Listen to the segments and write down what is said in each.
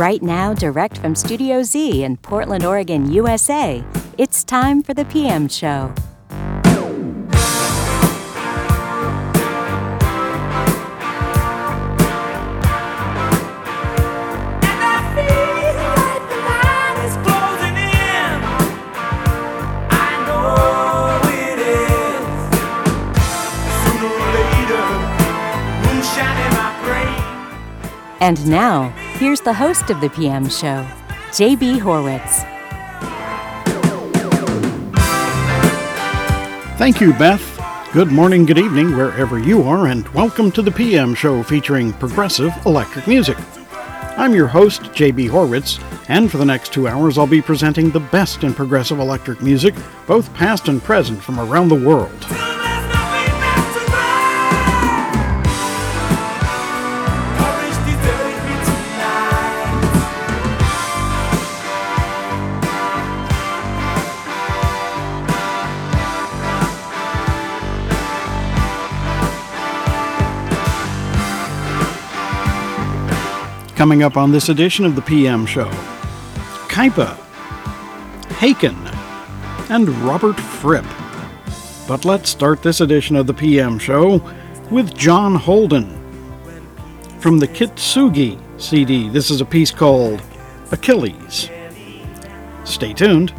Right now, direct from Studio Z in Portland, Oregon, USA, it's time for the PM Show. And now, here's the host of the PM show, JB Horwitz. Thank you, Beth. Good morning, good evening, wherever you are, and welcome to the PM show featuring progressive electric music. I'm your host, JB Horwitz, and for the next two hours, I'll be presenting the best in progressive electric music, both past and present from around the world. Coming up on this edition of the PM Show Kaipa, Haken, and Robert Fripp. But let's start this edition of the PM Show with John Holden. From the Kintsugi CD, this is a piece called Achilles. Stay tuned.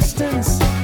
distance.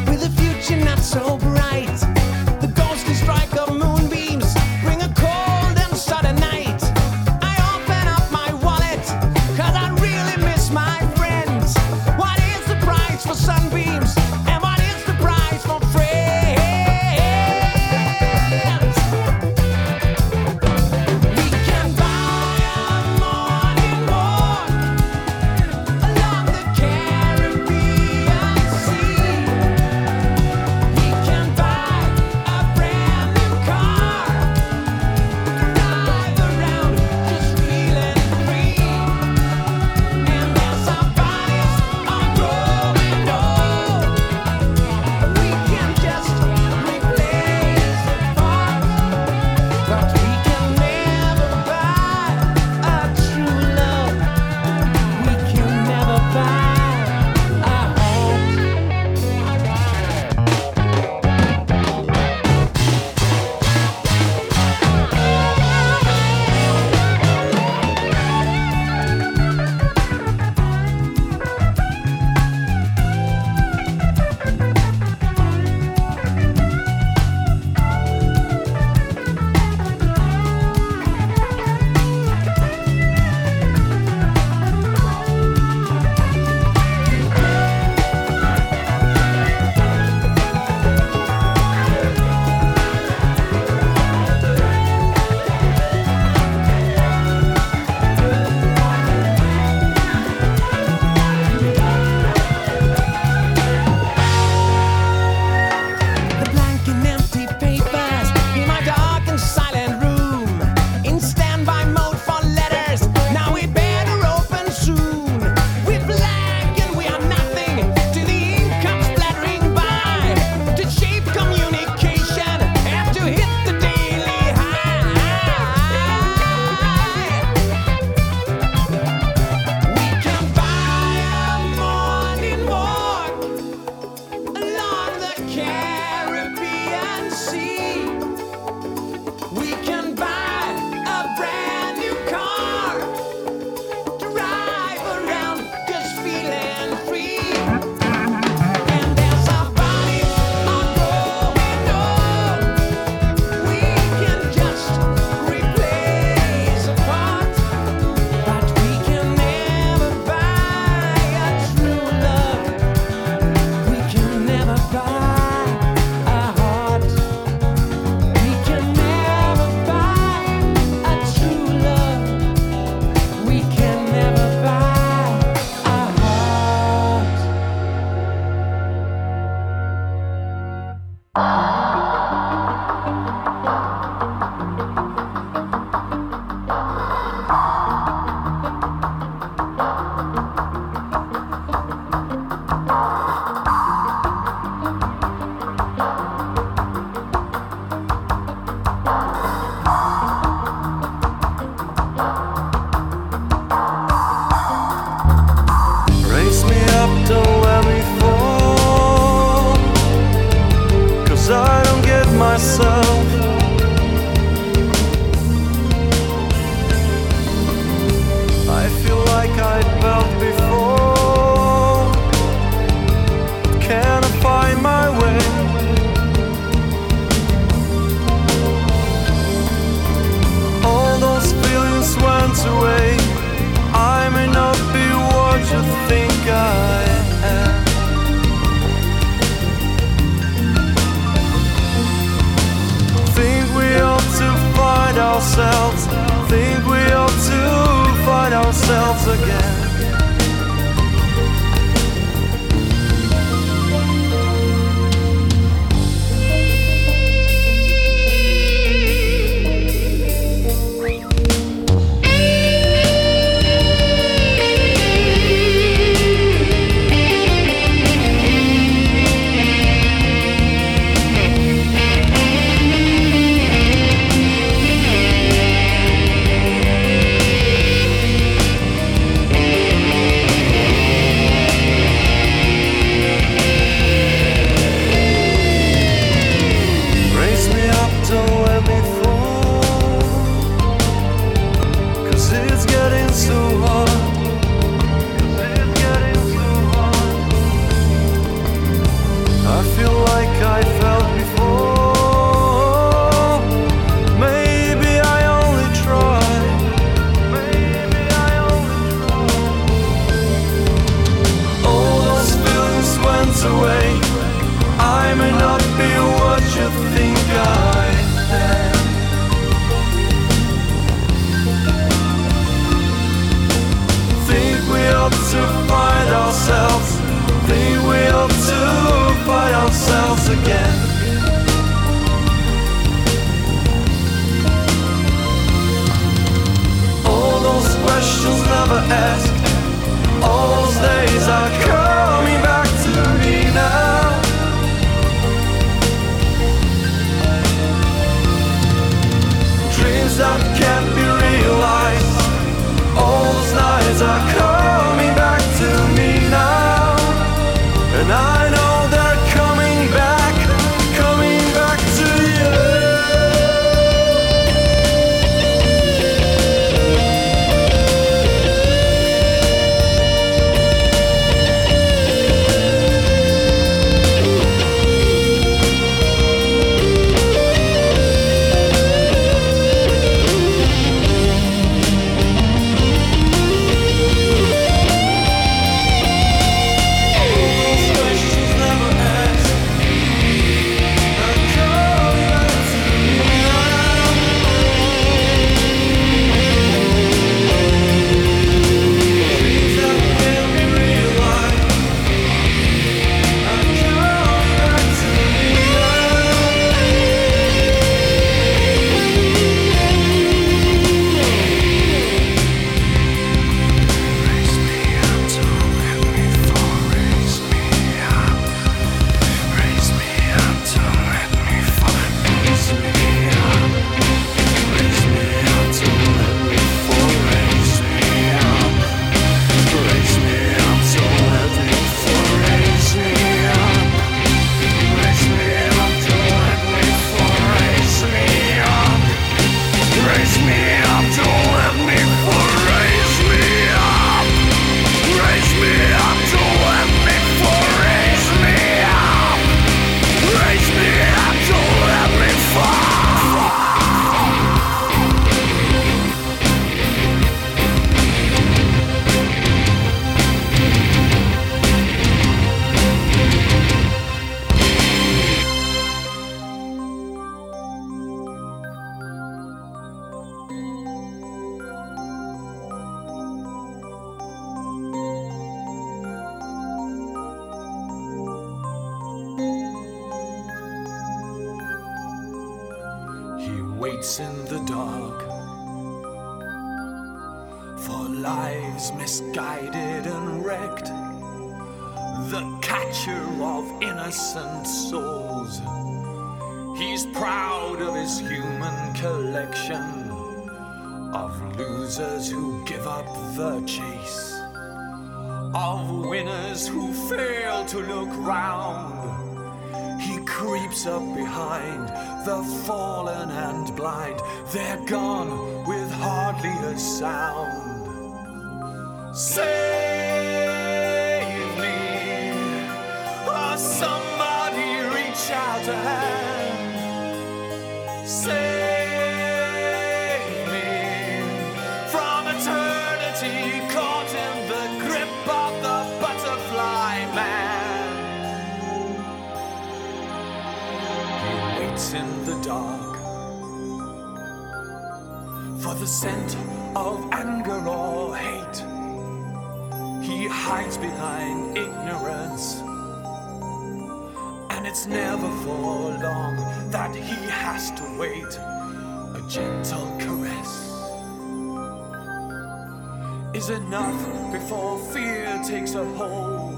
is enough before fear takes a hold.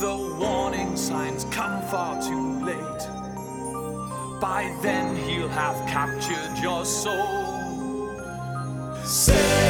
The warning signs come far too late. By then he'll have captured your soul. Say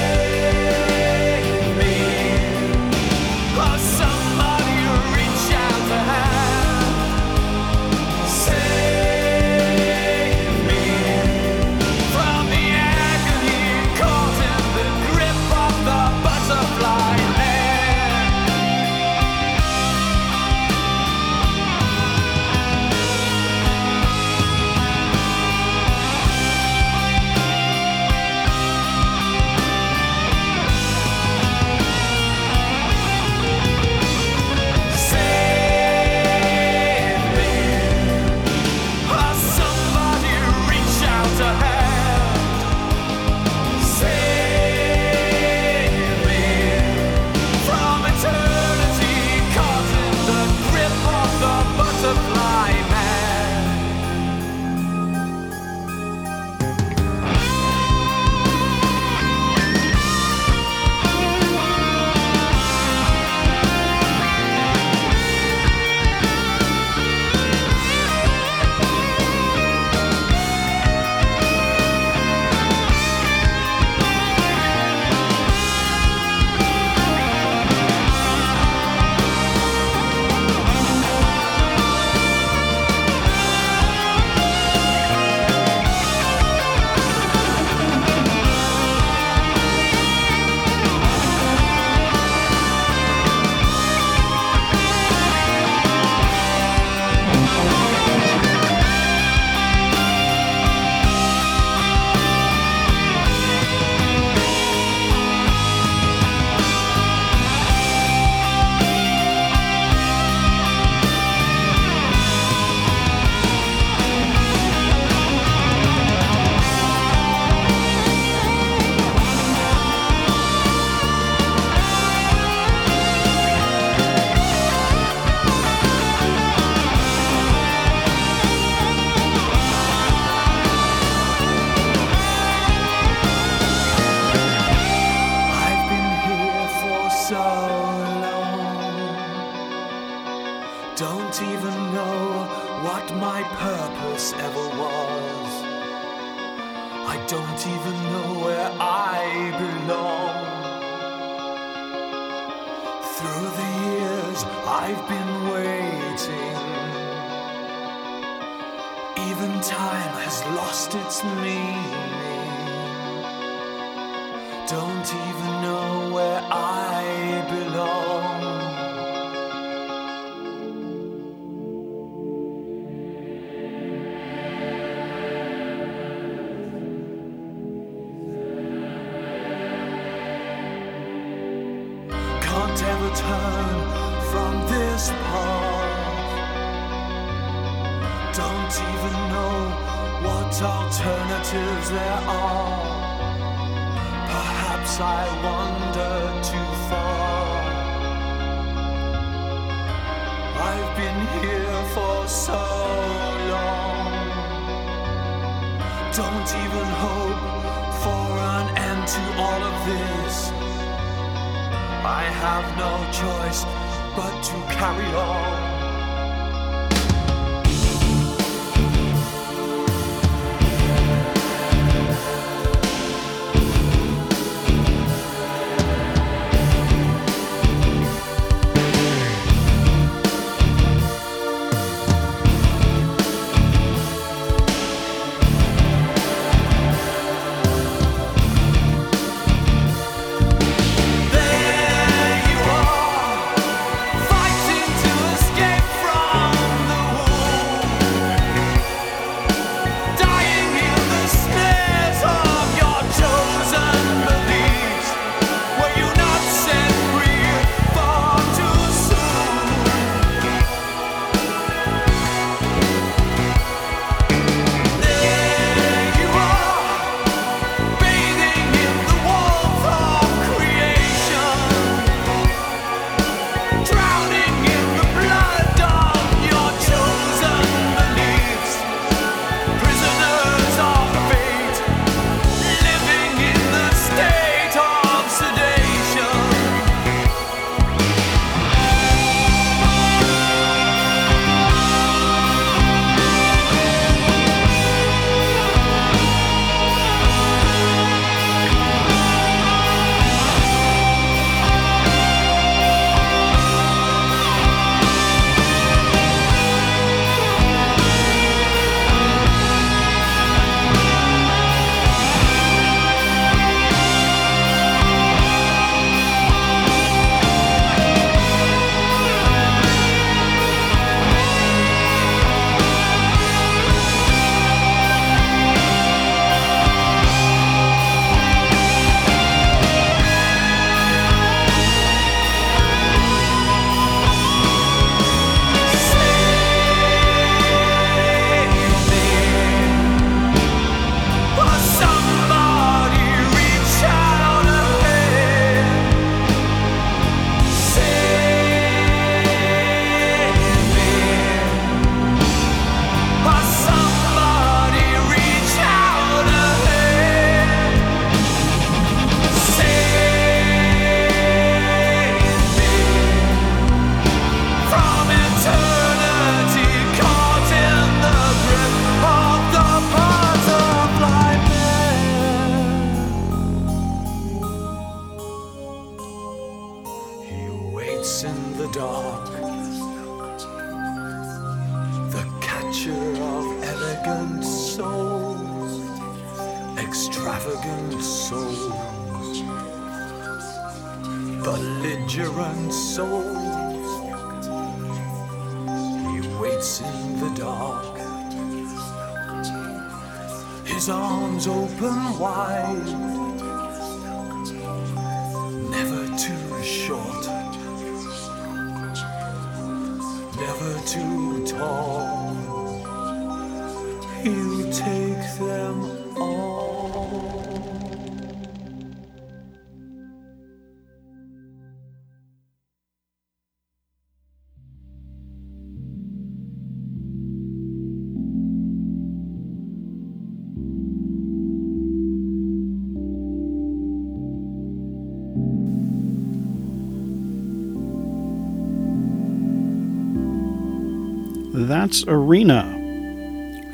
That's Arena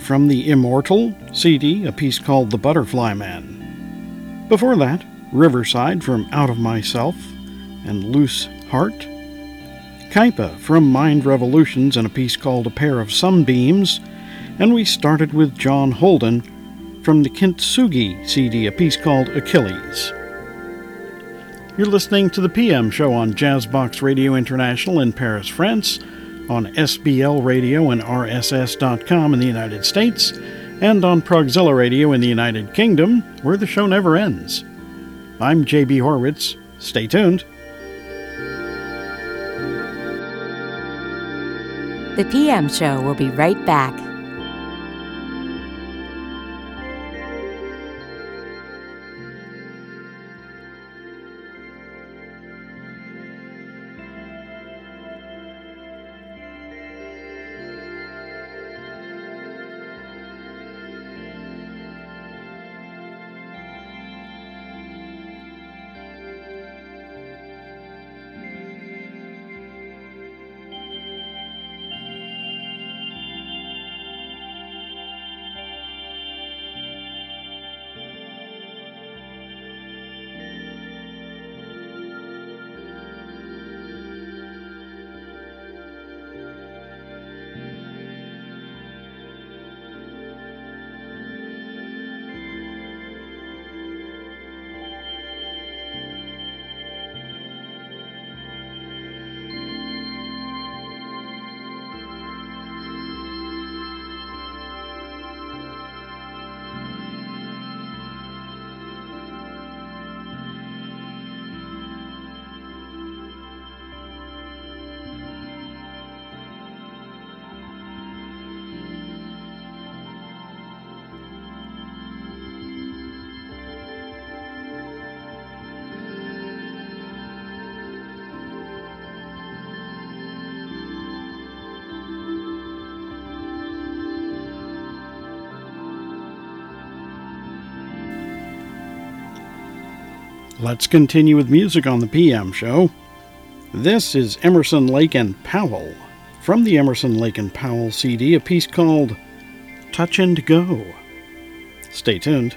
from the Immortal CD, a piece called The Butterfly Man. Before that, Riverside from Out of Myself and Loose Heart. Kaipa from Mind Revolutions and a piece called A Pair of Sunbeams. And we started with John Holden from the Kintsugi CD, a piece called Achilles. You're listening to the PM show on Jazzbox Radio International in Paris, France, on SBL Radio and RSS.com in the United States, and on Progzilla Radio in the United Kingdom, where the show never ends. I'm JB Horwitz. Stay tuned. The PM show will be right back. Let's continue with music on the PM show. This is Emerson, Lake and Powell. From the Emerson, Lake and Powell CD, a piece called Touch and Go. Stay tuned.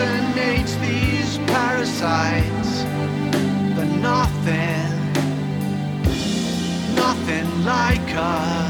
Resonates, these parasites. They're nothing, nothing like us.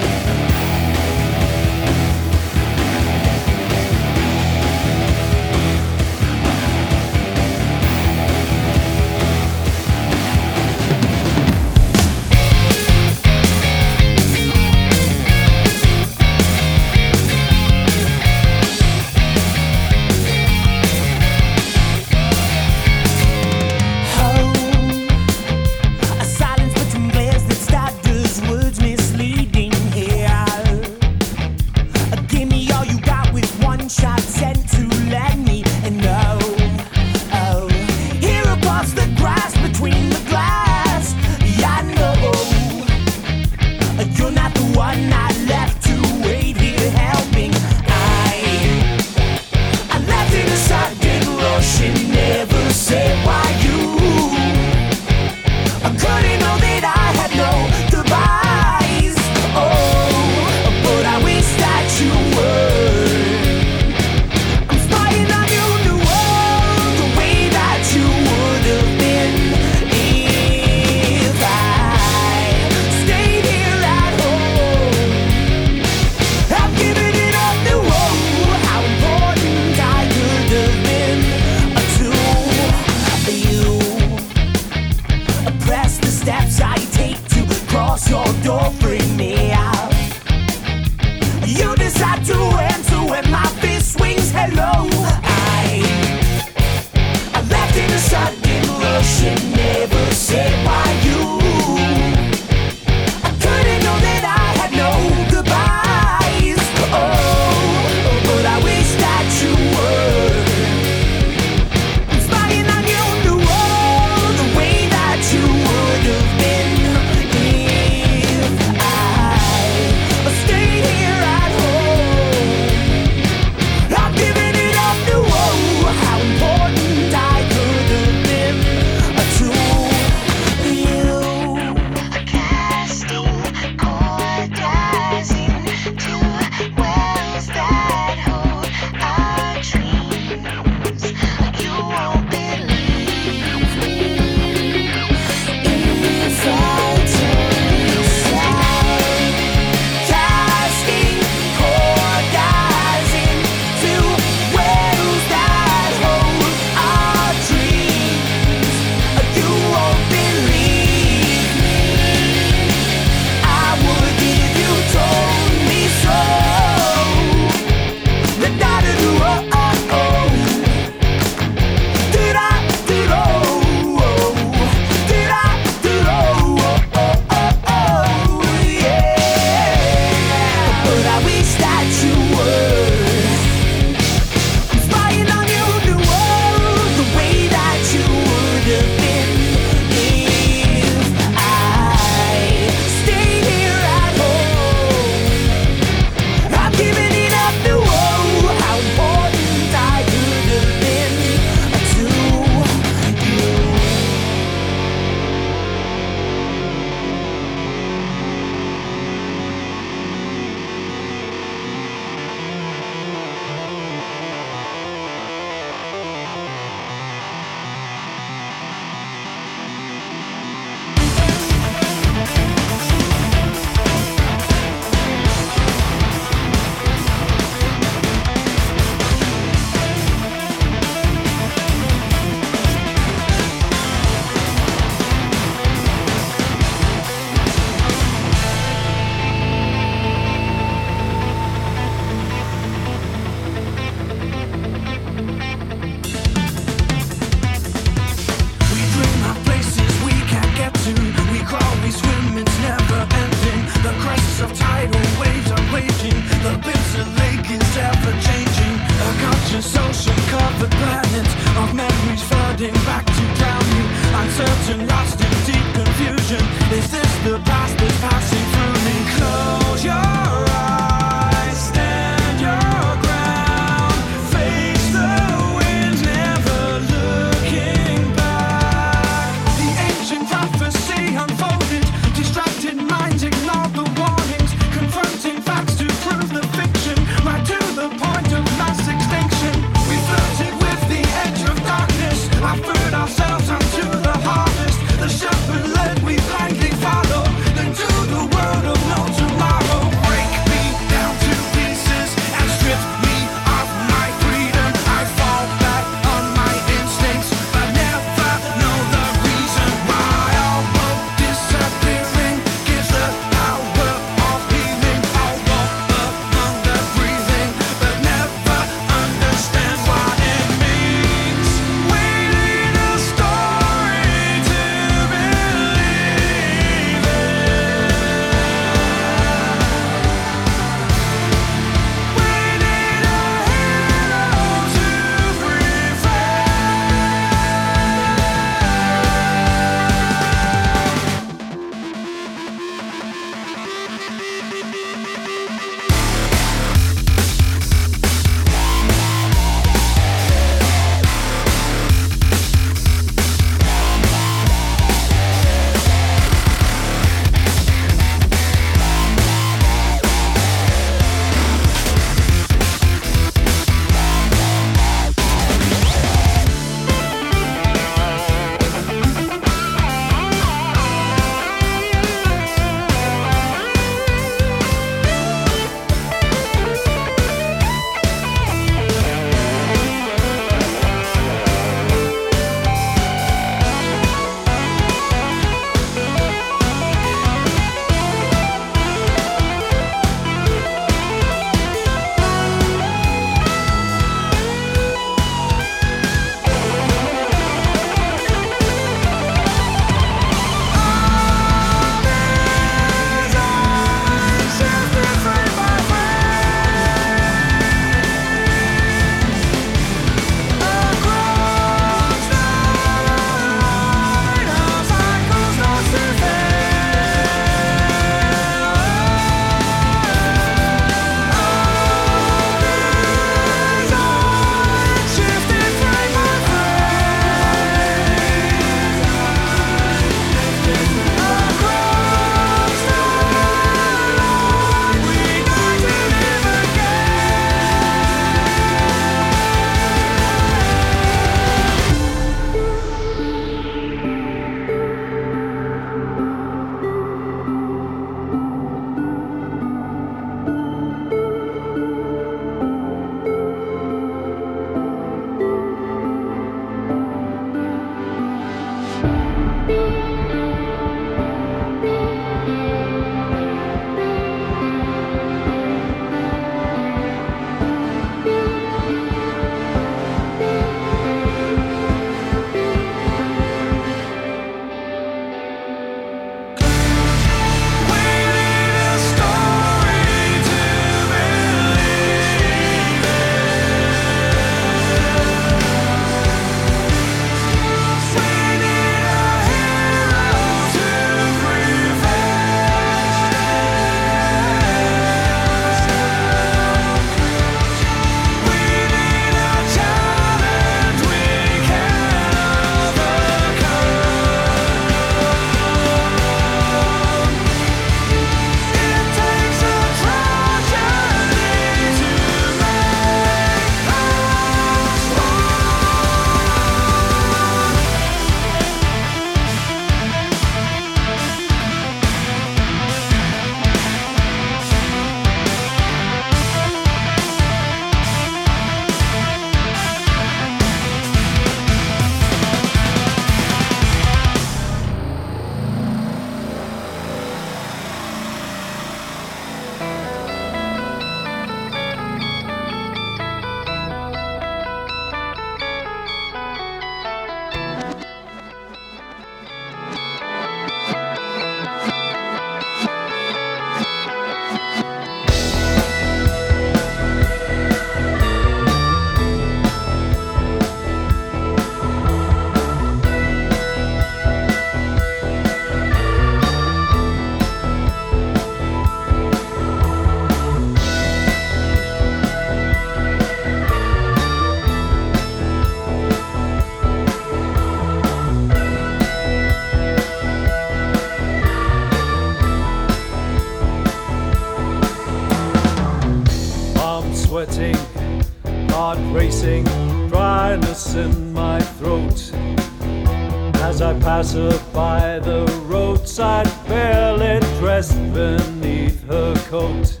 by the roadside, barely dressed beneath her coat.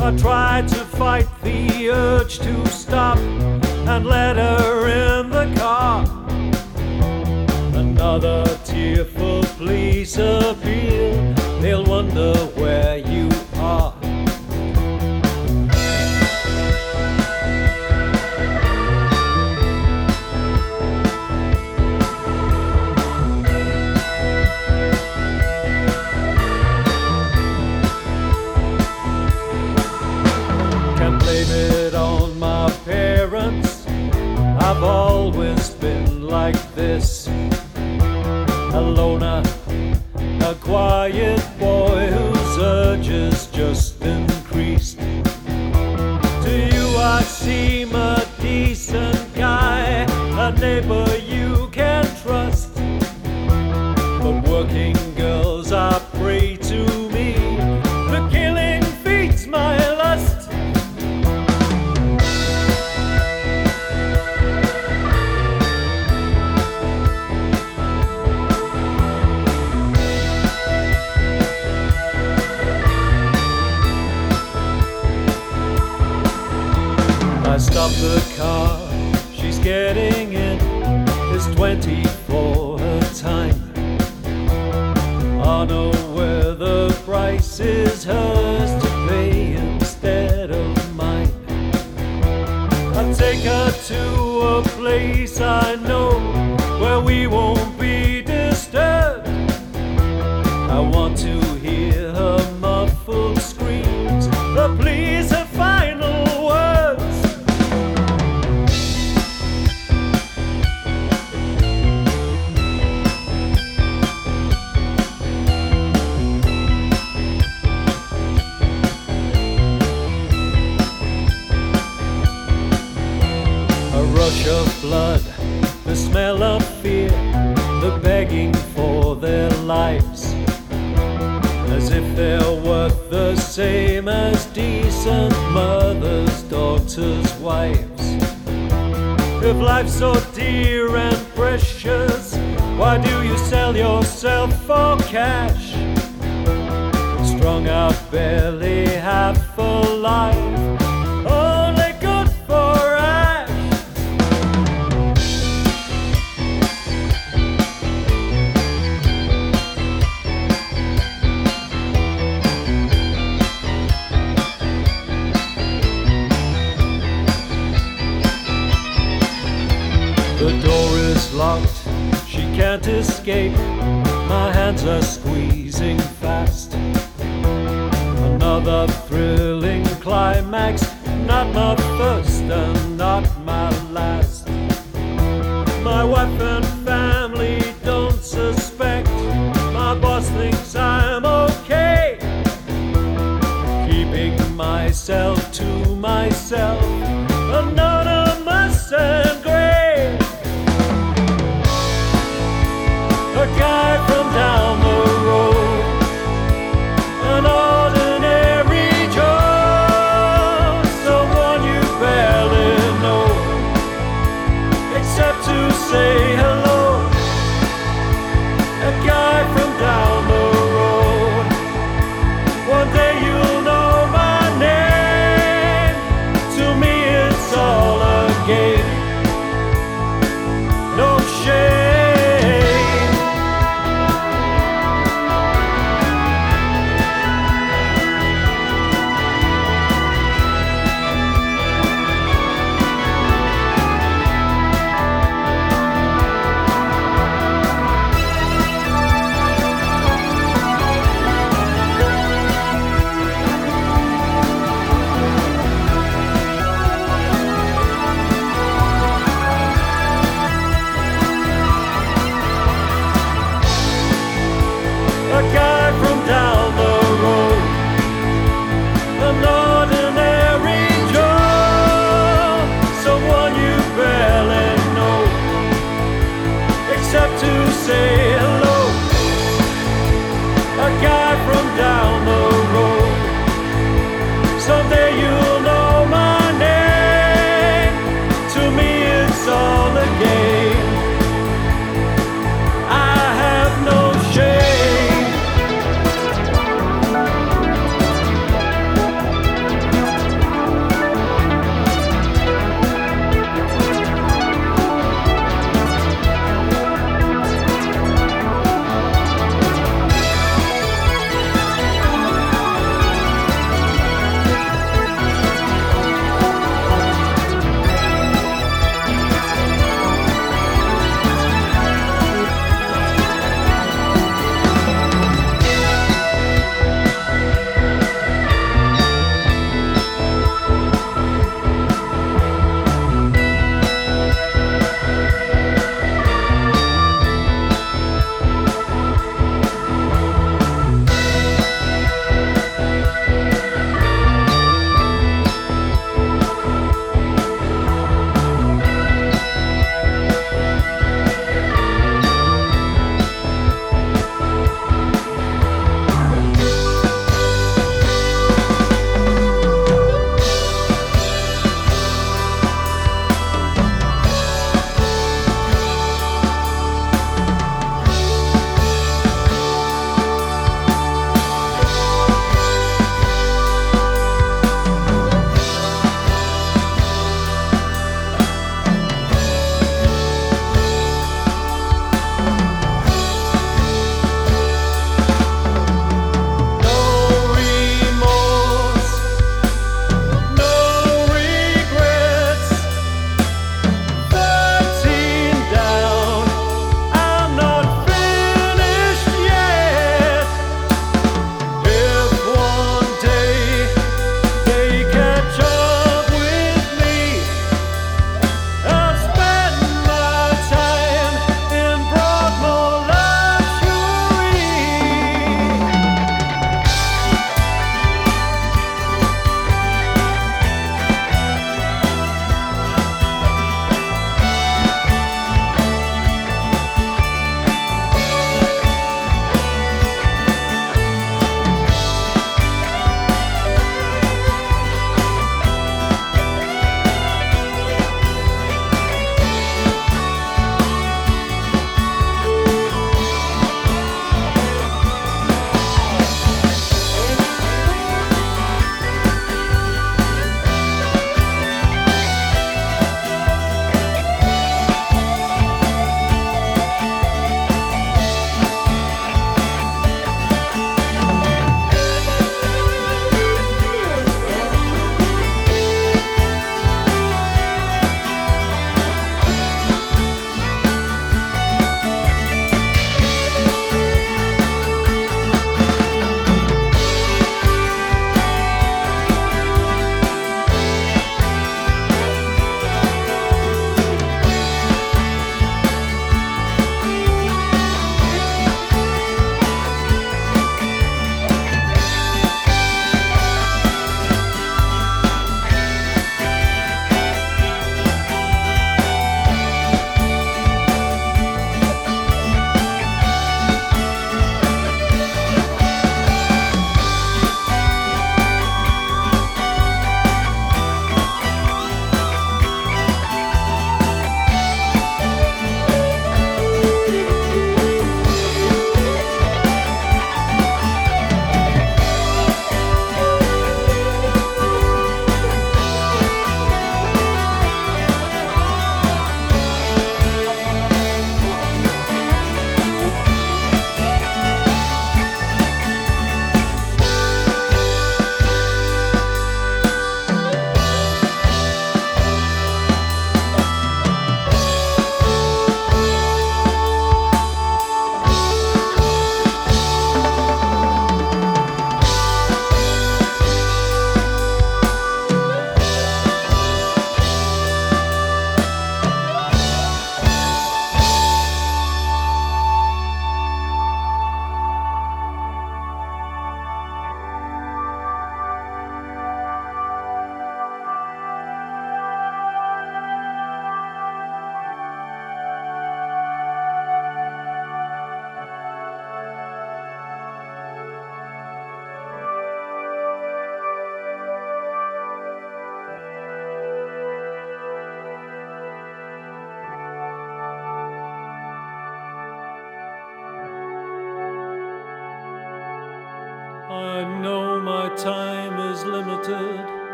I tried to fight the urge to stop and let her in the car. Another tearful police appeal, they'll wonder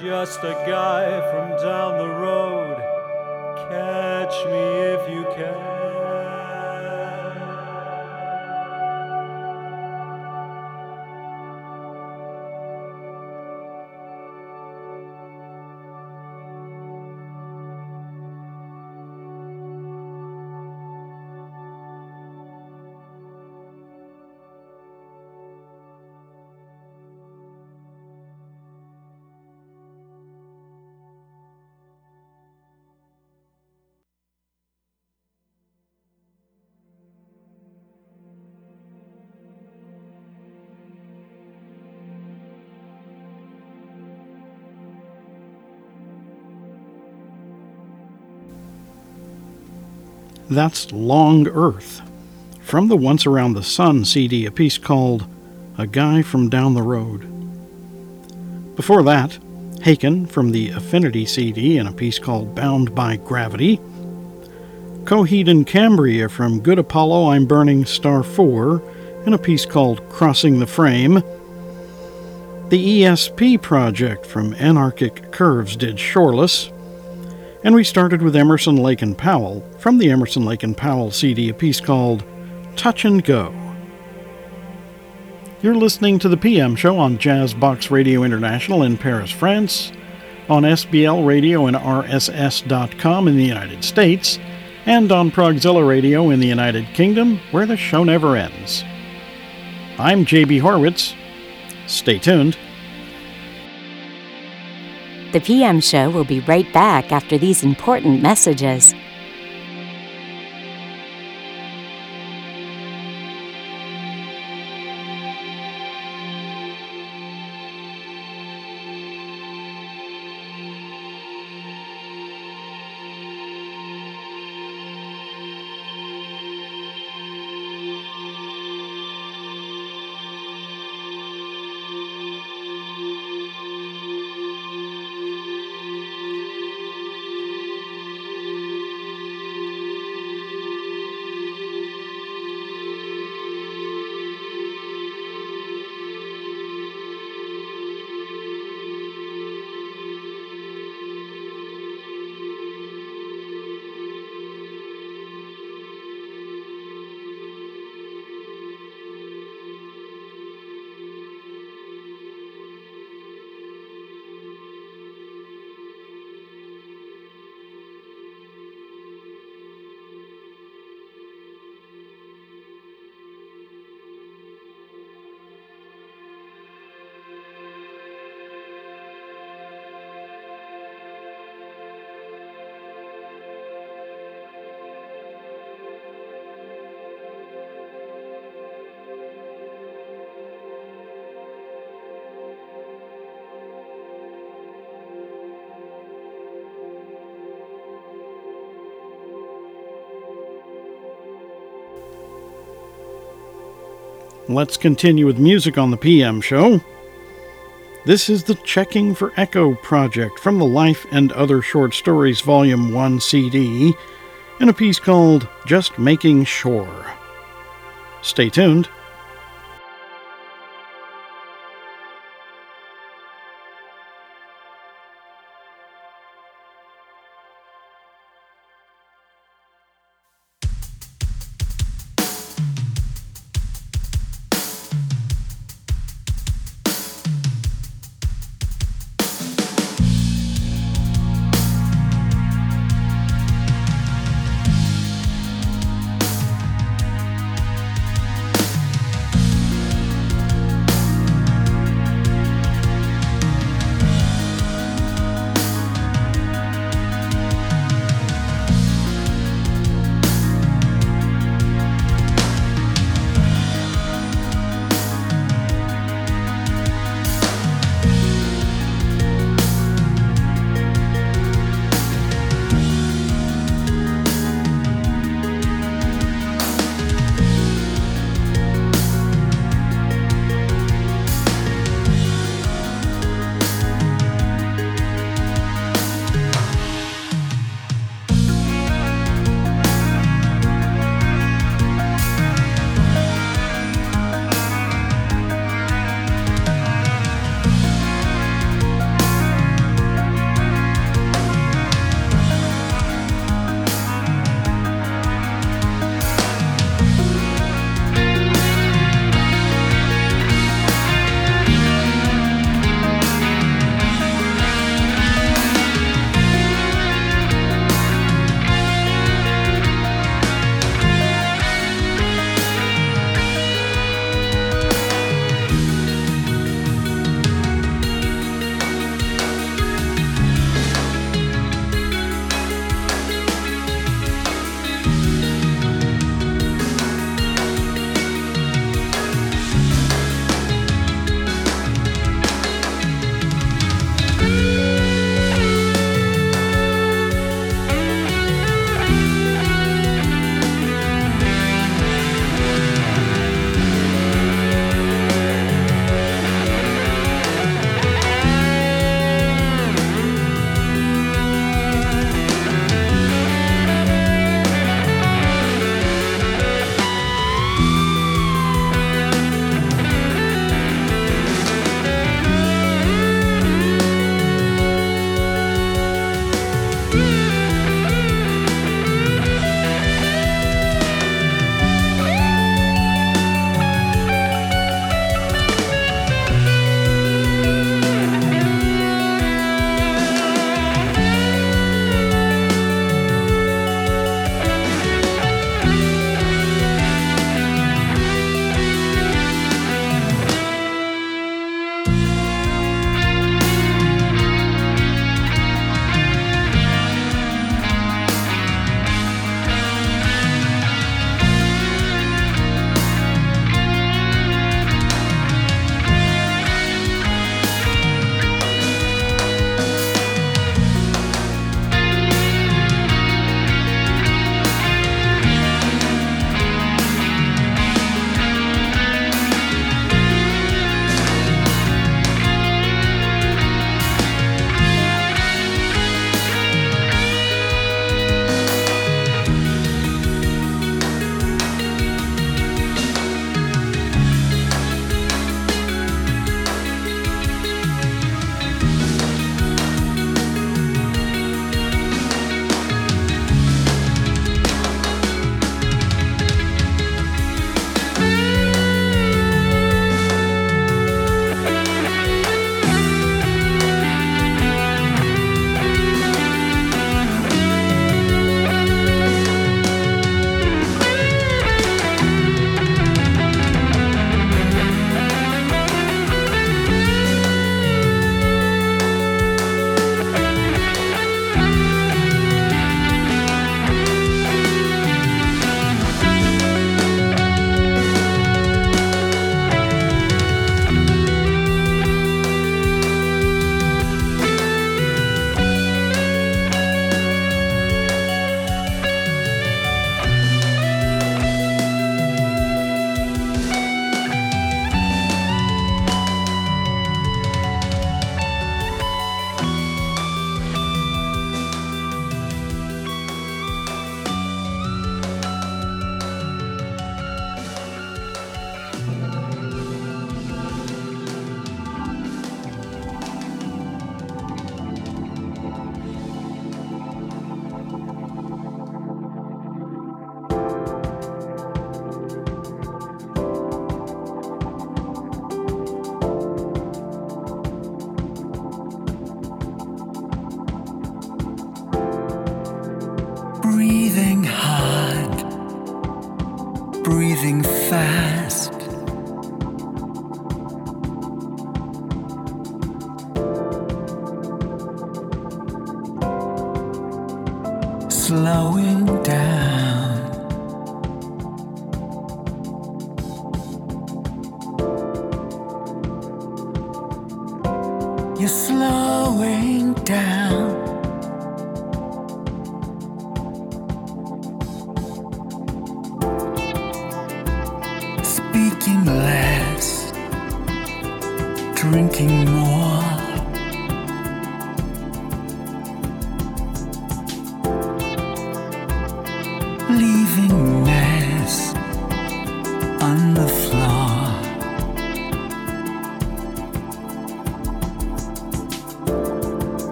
Just a guy from down the road. That's Long Earth. From the Once Around the Sun CD, a piece called A Guy from Down the Road. Before that, Haken from the Affinity CD in a piece called Bound by Gravity. Coheed and Cambria from Good Apollo I'm Burning Star 4 in a piece called Crossing the Frame. The ESP project from Anarchic Curves did Shoreless. And we started with Emerson, Lake and Powell from the Emerson, Lake and Powell CD, a piece called Touch and Go. You're listening to the PM show on Jazz Box Radio International in Paris, France, on SBL Radio and RSS.com in the United States, and on Progzilla Radio in the United Kingdom, where the show never ends. I'm JB Horwitz. Stay tuned. The PM show will be right back after these important messages. Let's continue with music on the PM show. This is the Checking for Echo project from the Life and Other Short Stories Volume 1 CD in a piece called Just Making Sure. Stay tuned.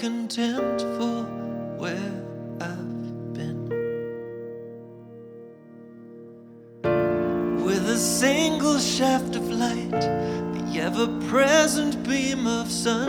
contempt for where I've been. With a single shaft of light, the ever present beam of sun.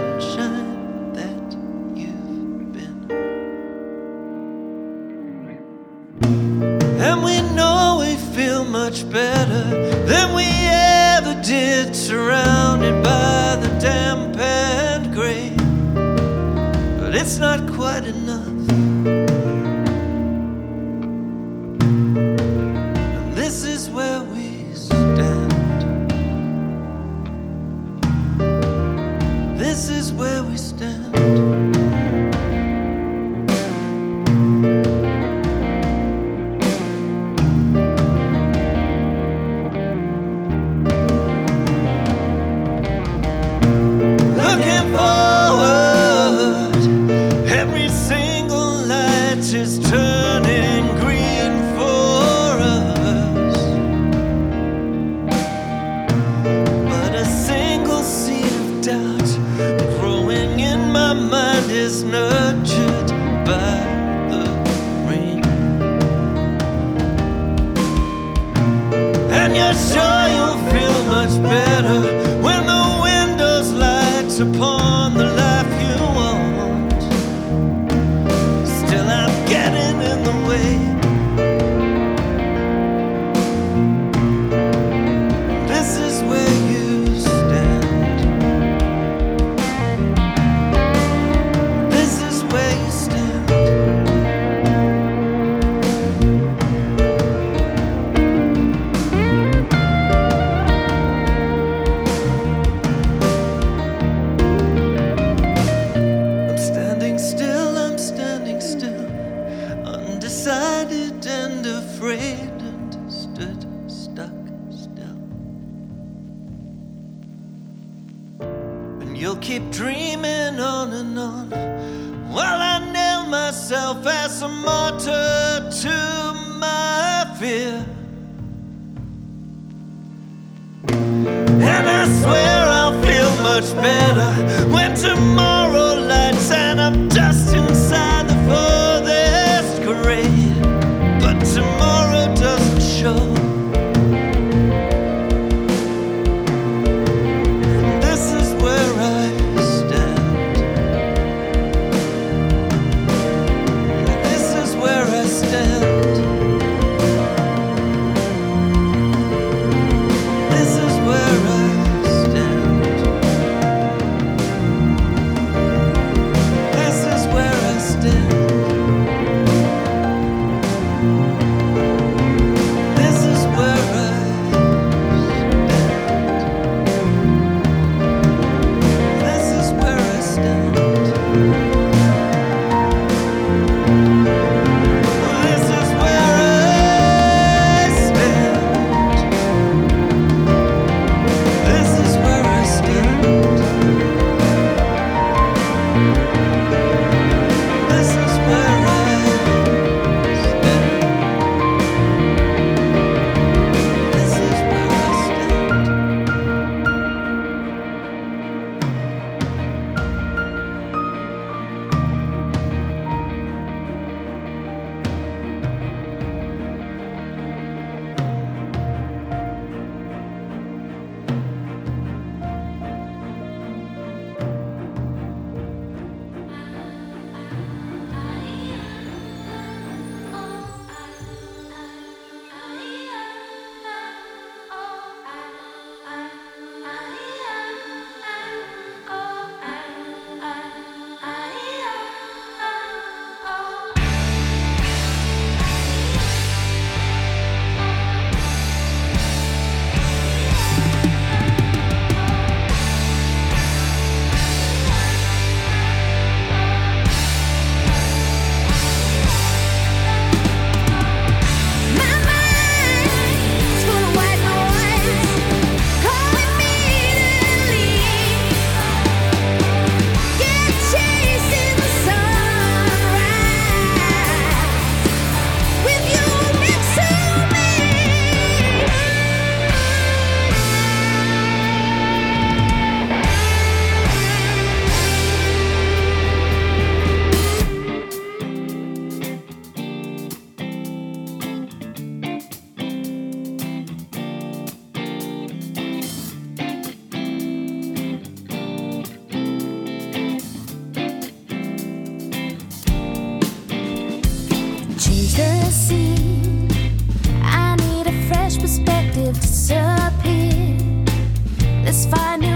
It's fine.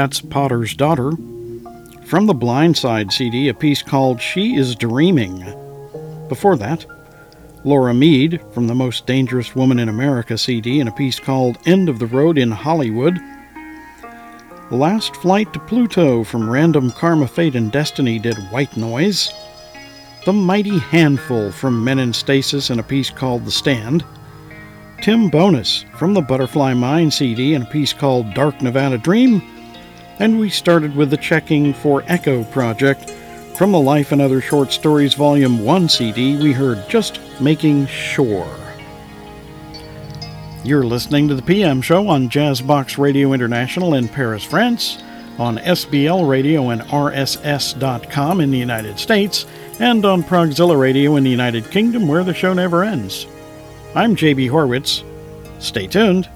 That's Potter's Daughter. From the Blindside CD, a piece called She is Dreaming. Before that, Laura Meade from the Most Dangerous Woman in America CD and a piece called End of the Road in Hollywood. Last Flight to Pluto from Random Karma Fate and Destiny did White Noise. The Mighty Handful from Men in Stasis and a piece called The Stand. Tim Bowness from the Butterfly Mind CD and a piece called Dark Nevada Dream. And we started with the Checking for Echo project. From the Life and Other Short Stories Volume 1 CD, we heard Just Making Sure. You're listening to the PM show on Jazzbox Radio International in Paris, France, on SBL Radio and RSS.com in the United States, and on Progzilla Radio in the United Kingdom, where the show never ends. I'm JB Horwitz. Stay tuned.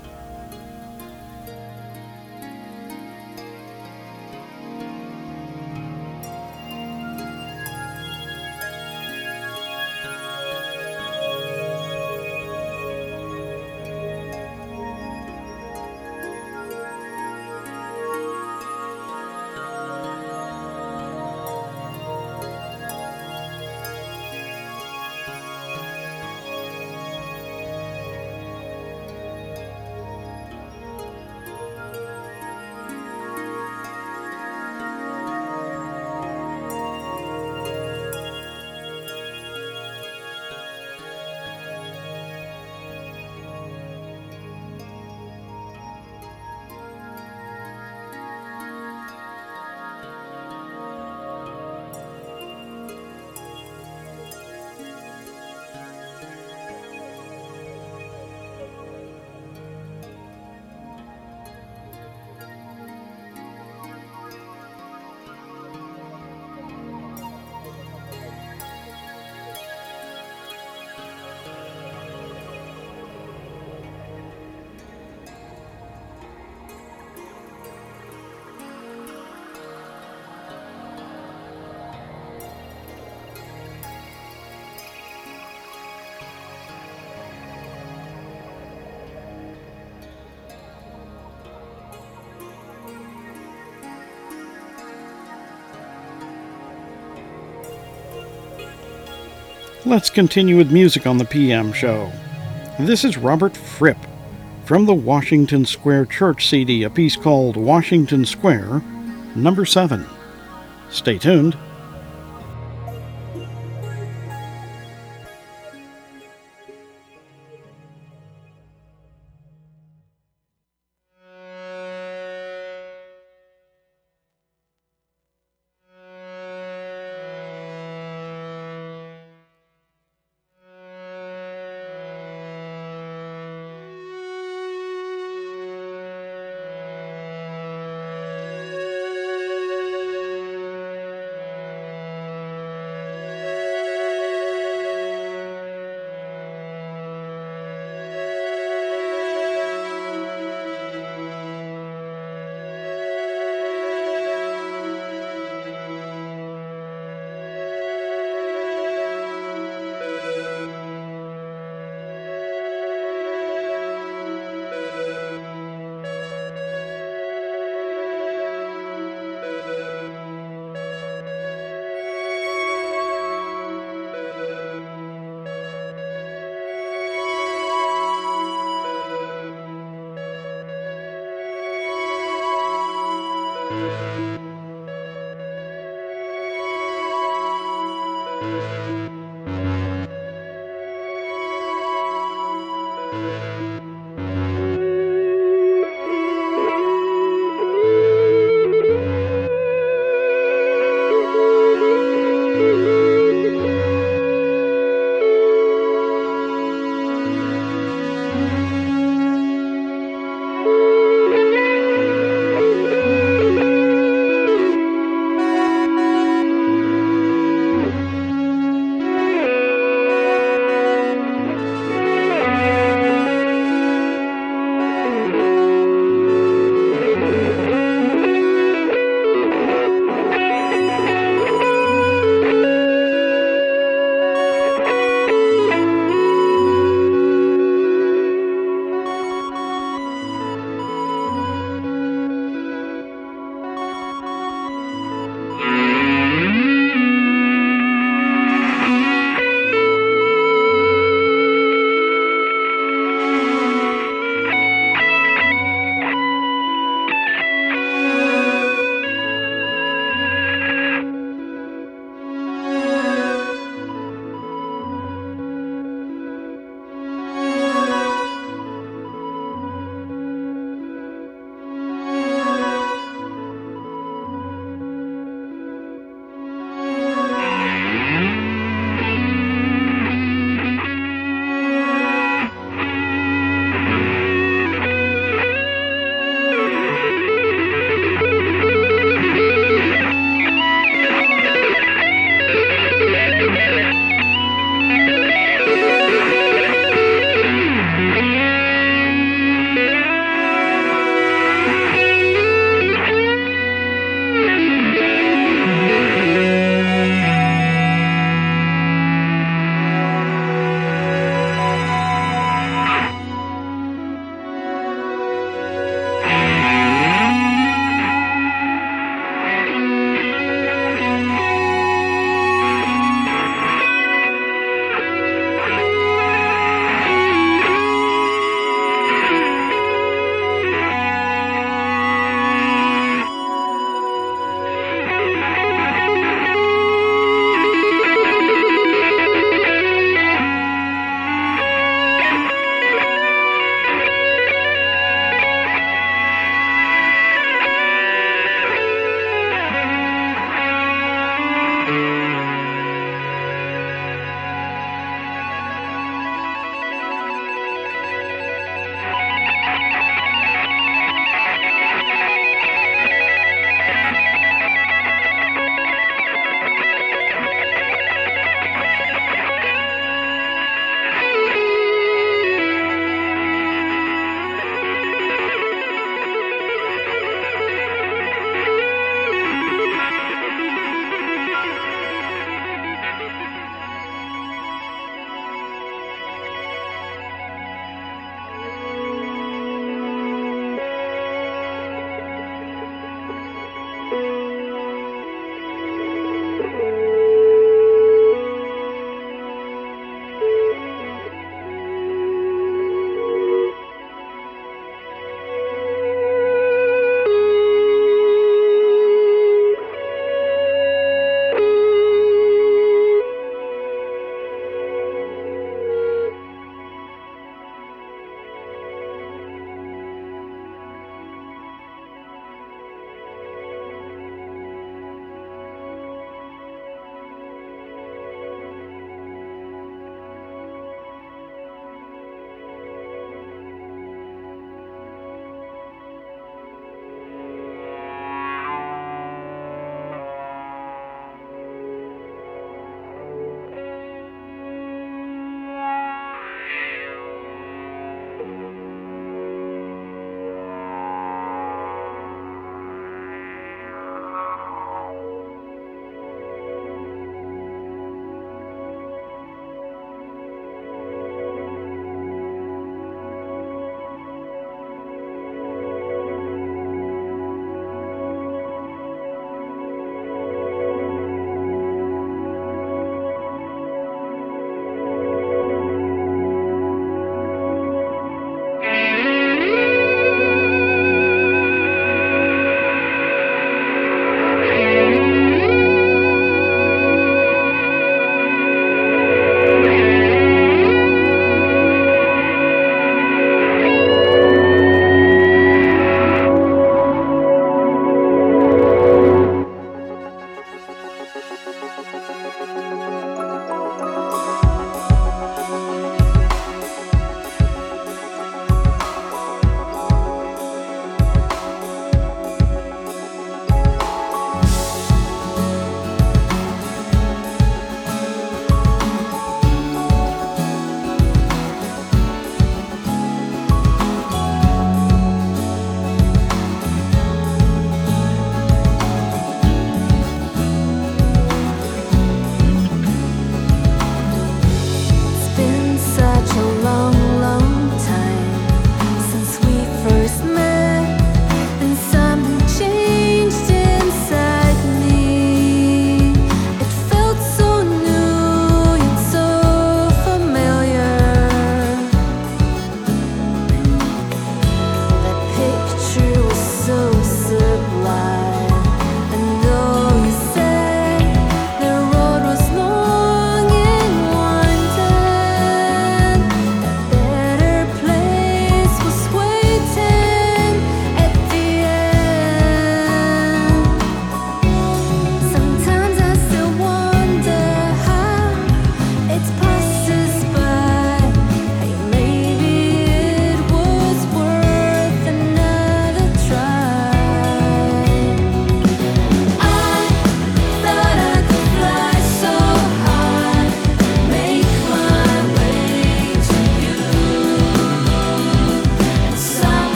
Let's continue with music on the PM show. This is Robert Fripp from the Washington Square Church CD, a piece called Washington Square, number 7. Stay tuned.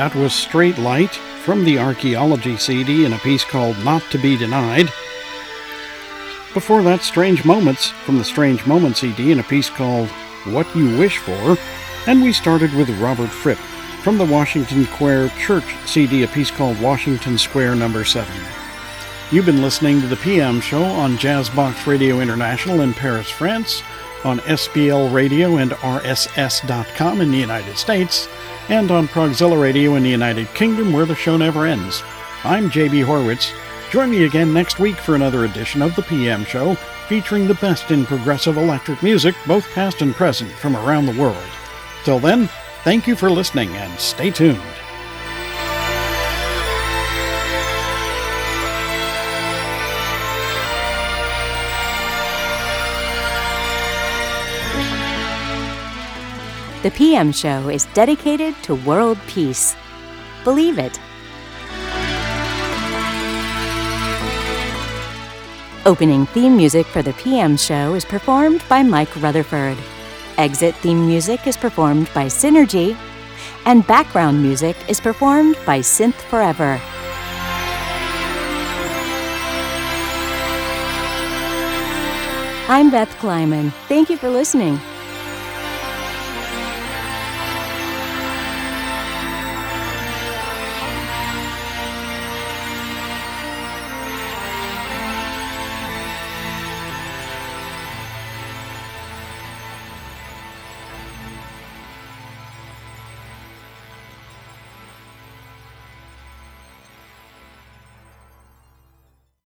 That was Straight Light from the Archaeology CD in a piece called Not to Be Denied. Before that, Strange Moments from the Strange Moments CD in a piece called What You Wish For. And we started with Robert Fripp from the Washington Square Church CD, a piece called Washington Square Number 7. You've been listening to the PM show on Jazzbox Radio International in Paris, France, on SBL Radio and RSS.com in the United States, and on Progzilla Radio in the United Kingdom, where the show never ends. I'm JB Horwitz. Join me again next week for another edition of the PM Show, featuring the best in progressive electric music, both past and present, from around the world. Till then, thank you for listening and stay tuned. The PM Show is dedicated to world peace. Believe it. Opening theme music for the PM Show is performed by Mike Rutherford. Exit theme music is performed by Synergy. And background music is performed by Synth Forever. I'm Beth Kleiman. Thank you for listening.